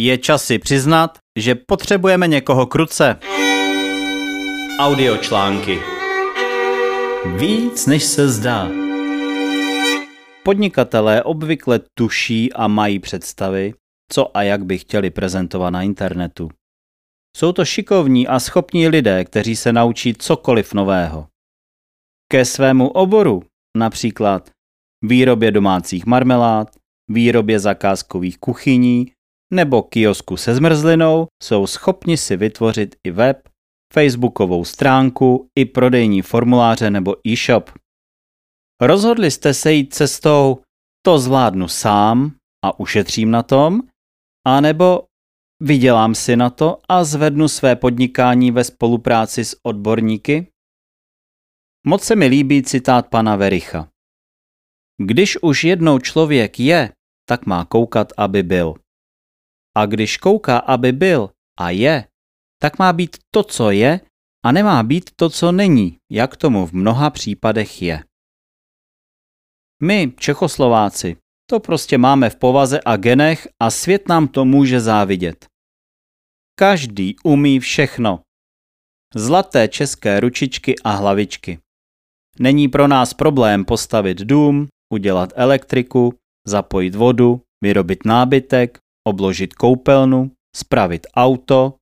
Je čas si přiznat, že potřebujeme někoho kruce. Audiočlánky Víc než se zdá. Podnikatelé obvykle tuší a mají představy, co a jak by chtěli prezentovat na internetu. Jsou to šikovní a schopní lidé, kteří se naučí cokoliv nového. Ke svému oboru, například výrobě domácích marmelád, výrobě zakázkových kuchyní nebo kiosku se zmrzlinou, jsou schopni si vytvořit i web, facebookovou stránku, i prodejní formuláře nebo e-shop. Rozhodli jste se jít cestou to zvládnu sám a ušetřím na tom, anebo vydělám si na to a zvednu své podnikání ve spolupráci s odborníky? Moc se mi líbí citát pana Vericha. Když už jednou člověk je, tak má koukat, aby byl. A když kouká, aby byl a je, tak má být to, co je, a nemá být to, co není, jak tomu v mnoha případech je. My, Čechoslováci, to prostě máme v povaze a genech a svět nám to může závidět. Každý umí všechno. Zlaté české ručičky a hlavičky. Není pro nás problém postavit dům, udělat elektriku, zapojit vodu, vyrobit nábytek, obložit koupelnu, spravit auto,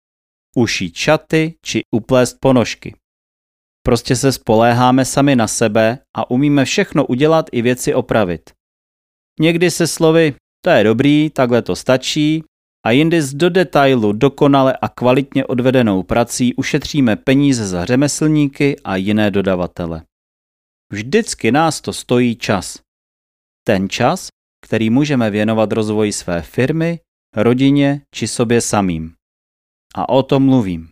ušít šaty či uplést ponožky. Prostě se spoléháme sami na sebe a umíme všechno udělat i věci opravit. Někdy se slovy, to je dobrý, takhle to stačí, a jindy z do detailu dokonale a kvalitně odvedenou prací ušetříme peníze za řemeslníky a jiné dodavatele. Vždycky nás to stojí čas. Ten čas, který můžeme věnovat rozvoji své firmy, rodině či sobě samým. A o tom mluvím.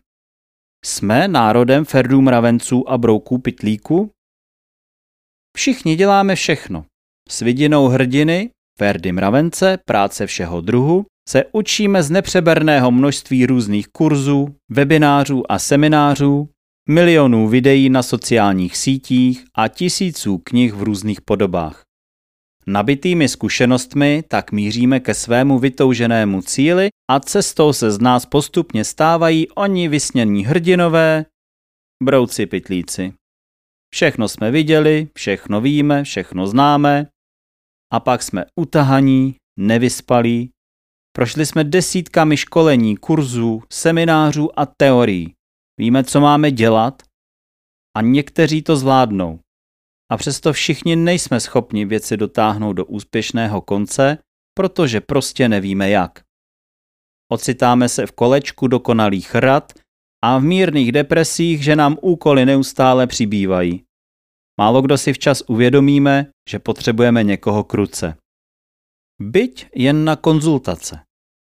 Jsme národem ferdů mravenců a brouků pitlíku? Všichni děláme všechno. S vidinou hrdiny, ferdy mravence, práce všeho druhu, se učíme z nepřeberného množství různých kurzů, webinářů a seminářů, milionů videí na sociálních sítích a tisíců knih v různých podobách. Nabitými zkušenostmi tak míříme ke svému vytouženému cíli a cestou se z nás postupně stávají oni vysnění hrdinové, brouci pytlíci. Všechno jsme viděli, všechno víme, všechno známe a pak jsme utahaní, nevyspalí, prošli jsme desítkami školení, kurzů, seminářů a teorií. Víme, co máme dělat a někteří to zvládnou. A přesto všichni nejsme schopni věci dotáhnout do úspěšného konce, protože prostě nevíme jak. Ocitáme se v kolečku dokonalých rad a v mírných depresích, že nám úkoly neustále přibývají. Málo kdo si včas uvědomíme, že potřebujeme někoho kruce. Byť jen na konzultace,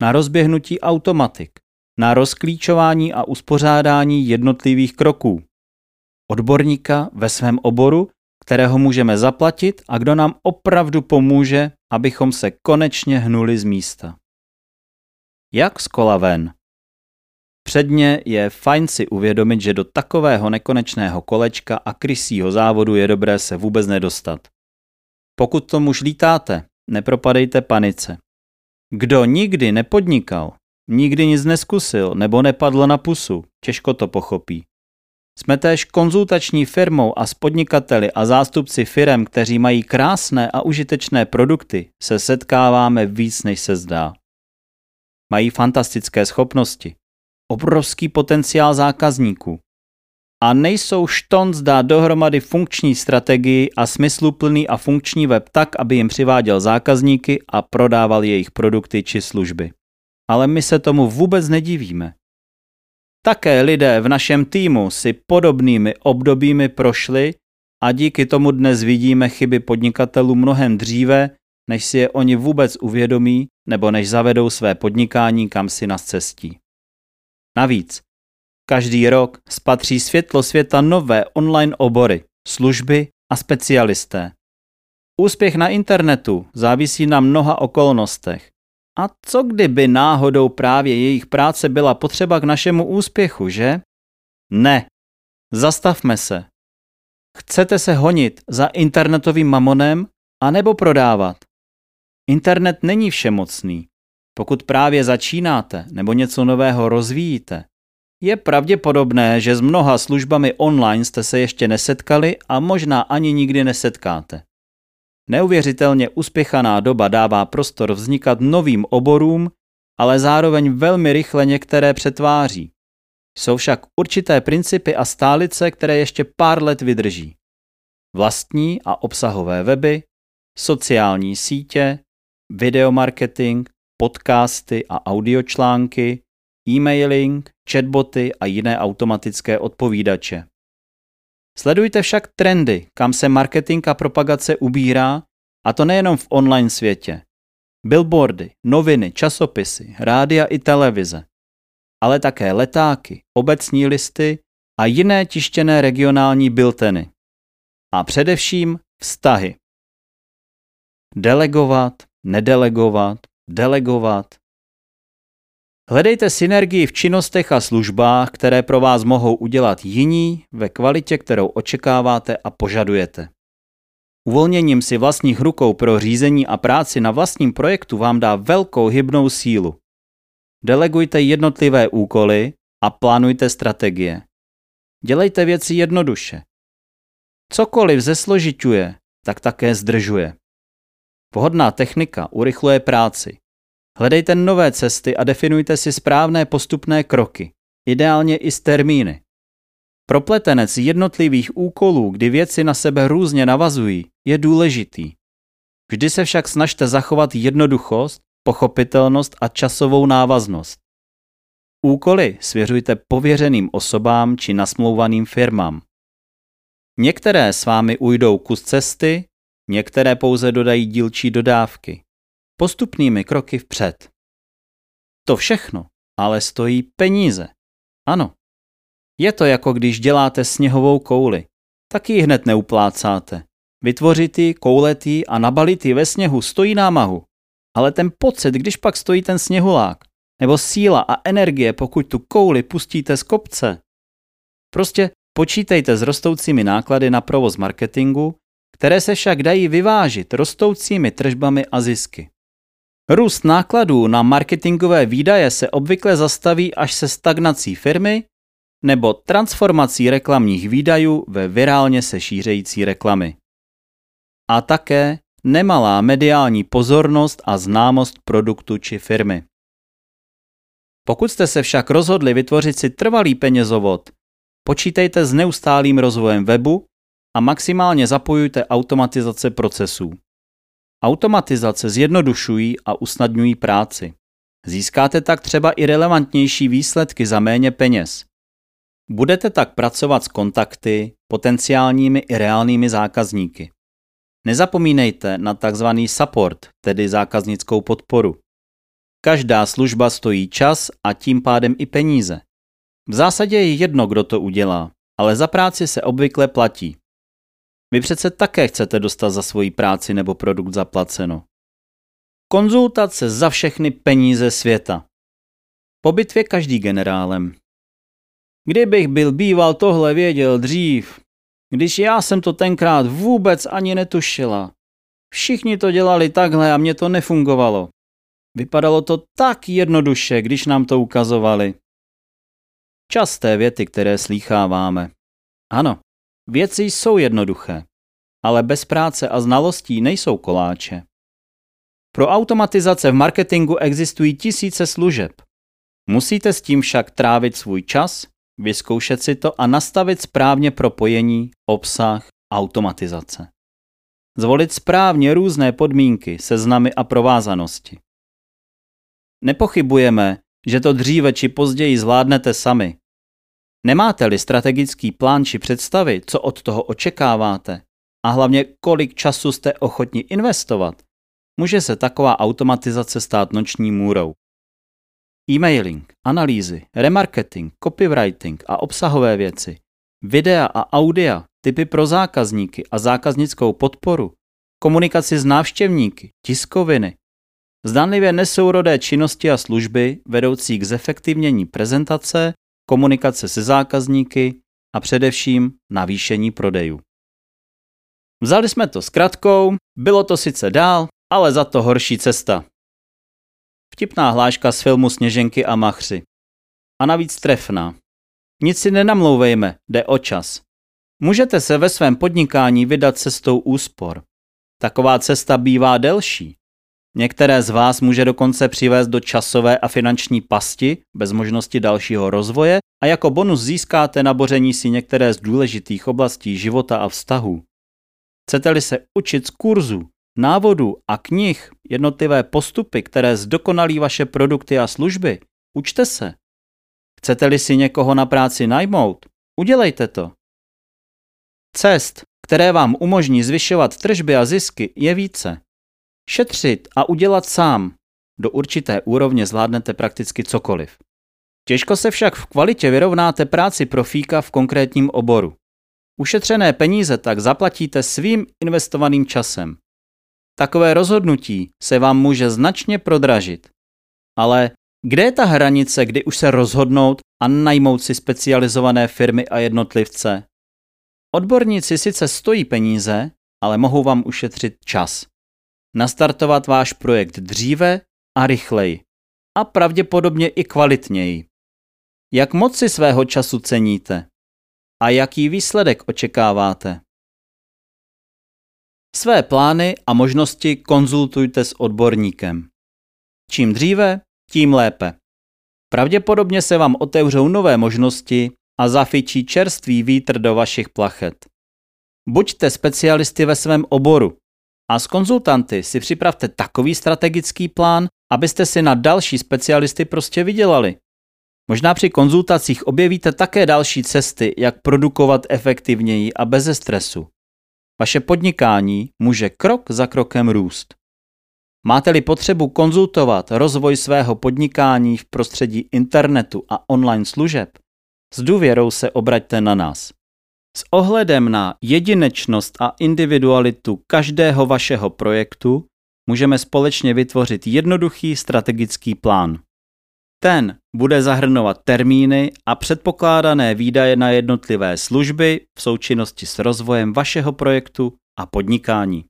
na rozběhnutí automatik, na rozklíčování a uspořádání jednotlivých kroků. Odborníka ve svém oboru, kterého můžeme zaplatit a kdo nám opravdu pomůže, abychom se konečně hnuli z místa. Jak z kola ven? Předně je fajn si uvědomit, že do takového nekonečného kolečka a krysího závodu je dobré se vůbec nedostat. Pokud tomu už lítáte, nepropadejte panice. Kdo nikdy nepodnikal, nikdy nic neskusil nebo nepadl na pusu, těžko to pochopí. Jsme též konzultační firmou a s podnikateli a zástupci firem, kteří mají krásné a užitečné produkty, se setkáváme víc, než se zdá. Mají fantastické schopnosti, obrovský potenciál zákazníků a nejsou štonc dát dohromady funkční strategii a smysluplný a funkční web tak, aby jim přiváděl zákazníky a prodával jejich produkty či služby. Ale my se tomu vůbec nedivíme. Také lidé v našem týmu si podobnými obdobími prošli a díky tomu dnes vidíme chyby podnikatelů mnohem dříve, než si je oni vůbec uvědomí nebo než zavedou své podnikání kam si na cestí. Navíc, každý rok spatří světlo světa nové online obory, služby a specialisté. Úspěch na internetu závisí na mnoha okolnostech. A co kdyby náhodou právě jejich práce byla potřeba k našemu úspěchu, že? Ne. Zastavme se. Chcete se honit za internetovým mamonem a nebo prodávat? Internet není všemocný. Pokud právě začínáte nebo něco nového rozvíjíte, je pravděpodobné, že s mnoha službami online jste se ještě nesetkali a možná ani nikdy nesetkáte. Neuvěřitelně uspěchaná doba dává prostor vznikat novým oborům, ale zároveň velmi rychle některé přetváří. Jsou však určité principy a stálice, které ještě pár let vydrží. Vlastní a obsahové weby, sociální sítě, videomarketing, podcasty a audiočlánky, e-mailing, chatboty a jiné automatické odpovídače. Sledujte však trendy, kam se marketing a propagace ubírá, a to nejenom v online světě. Billboardy, noviny, časopisy, rádia i televize, ale také letáky, obecní listy a jiné tištěné regionální bilteny. A především vztahy. Delegovat, nedelegovat, delegovat. Hledejte synergii v činnostech a službách, které pro vás mohou udělat jiní ve kvalitě, kterou očekáváte a požadujete. Uvolněním si vlastních rukou pro řízení a práci na vlastním projektu vám dá velkou hybnou sílu. Delegujte jednotlivé úkoly a plánujte strategie. Dělejte věci jednoduše. Cokoliv zesložituje, tak také zdržuje. Vhodná technika urychluje práci. Hledejte nové cesty a definujte si správné postupné kroky, ideálně i s termíny. Propletenec jednotlivých úkolů, kdy věci na sebe různě navazují, je důležitý. Vždy se však snažte zachovat jednoduchost, pochopitelnost a časovou návaznost. Úkoly svěřujte pověřeným osobám či nasmlouvaným firmám. Některé s vámi ujdou kus cesty, některé pouze dodají dílčí dodávky. Postupnými kroky vpřed. To všechno ale stojí peníze. Ano, je to jako když děláte sněhovou kouli. Tak ji hned neuplácáte. Vytvořit ji, koulet ji a nabalit ji ve sněhu stojí námahu. Ale ten pocit, když pak stojí ten sněhulák, nebo síla a energie, pokud tu kouli pustíte z kopce. Prostě počítejte s rostoucími náklady na provoz marketingu, které se však dají vyvážit rostoucími tržbami a zisky. Růst nákladů na marketingové výdaje se obvykle zastaví až se stagnací firmy nebo transformací reklamních výdajů ve virálně se šířející reklamy. A také nemalá mediální pozornost a známost produktu či firmy. Pokud jste se však rozhodli vytvořit si trvalý penězovod, počítejte s neustálým rozvojem webu a maximálně zapojujte automatizace procesů. Automatizace zjednodušují a usnadňují práci. Získáte tak třeba i relevantnější výsledky za méně peněz. Budete tak pracovat s kontakty, potenciálními i reálnými zákazníky. Nezapomínejte na tzv. support, tedy zákaznickou podporu. Každá služba stojí čas a tím pádem i peníze. V zásadě je jedno, kdo to udělá, ale za práci se obvykle platí. Vy přece také chcete dostat za svoji práci nebo produkt zaplaceno. Konzultace za všechny peníze světa. Po bitvě každý generálem. Kdybych byl býval tohle věděl dřív, když já jsem to tenkrát vůbec ani netušila. Všichni to dělali takhle a mě to nefungovalo. Vypadalo to tak jednoduše, když nám to ukazovali. Časté věty, které slýcháváme. Ano, věci jsou jednoduché, ale bez práce a znalostí nejsou koláče. Pro automatizace v marketingu existují tisíce služeb. Musíte s tím však trávit svůj čas, vyzkoušet si to a nastavit správně propojení, obsah, automatizace. Zvolit správně různé podmínky, seznamy a provázanosti. Nepochybujeme, že to dříve či později zvládnete sami. Nemáte-li strategický plán či představy, co od toho očekáváte a hlavně kolik času jste ochotni investovat, může se taková automatizace stát noční můrou. E-mailing, analýzy, remarketing, copywriting a obsahové věci, videa a audia, typy pro zákazníky a zákaznickou podporu, komunikaci s návštěvníky, tiskoviny, Zdánlivě nesourodé činnosti a služby vedoucí k zefektivnění prezentace, komunikace se zákazníky a především navýšení prodejů. Vzali jsme to s kratkou, bylo to sice dál, ale za to horší cesta. Vtipná hláška z filmu Sněženky a machři. A navíc trefná. Nic si nenamlouvejme, jde o čas. Můžete se ve svém podnikání vydat cestou úspor. Taková cesta bývá delší. Některé z vás může dokonce přivést do časové a finanční pasti bez možnosti dalšího rozvoje a jako bonus získáte naboření si některé z důležitých oblastí života a vztahů. Chcete-li se učit z kurzu, návodů a knih jednotlivé postupy, které zdokonalí vaše produkty a služby, učte se. Chcete-li si někoho na práci najmout, udělejte to. Cest, které vám umožní zvyšovat tržby a zisky, je více. Šetřit a udělat sám. Do určité úrovně zvládnete prakticky cokoliv. Těžko se však v kvalitě vyrovnáte práci profíka v konkrétním oboru. Ušetřené peníze tak zaplatíte svým investovaným časem. Takové rozhodnutí se vám může značně prodražit. Ale kde je ta hranice, kdy už se rozhodnout a najmout si specializované firmy a jednotlivce? Odborníci sice stojí peníze, ale mohou vám ušetřit čas. Nastartovat váš projekt dříve a rychleji. A pravděpodobně i kvalitněji. Jak moc si svého času ceníte? A jaký výsledek očekáváte? Své plány a možnosti konzultujte s odborníkem. Čím dříve, tím lépe. Pravděpodobně se vám otevřou nové možnosti a zafičí čerstvý vítr do vašich plachet. Buďte specialisty ve svém oboru a s konzultanty si připravte takový strategický plán, abyste si na další specialisty prostě vydělali. Možná při konzultacích objevíte také další cesty, jak produkovat efektivněji a beze stresu. Vaše podnikání může krok za krokem růst. Máte-li potřebu konzultovat rozvoj svého podnikání v prostředí internetu a online služeb, s důvěrou se obraťte na nás. S ohledem na jedinečnost a individualitu každého vašeho projektu můžeme společně vytvořit jednoduchý strategický plán. Ten bude zahrnovat termíny a předpokládané výdaje na jednotlivé služby v součinnosti s rozvojem vašeho projektu a podnikání.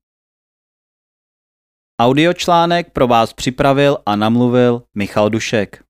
Audiočlánek pro vás připravil a namluvil Michal Dušek.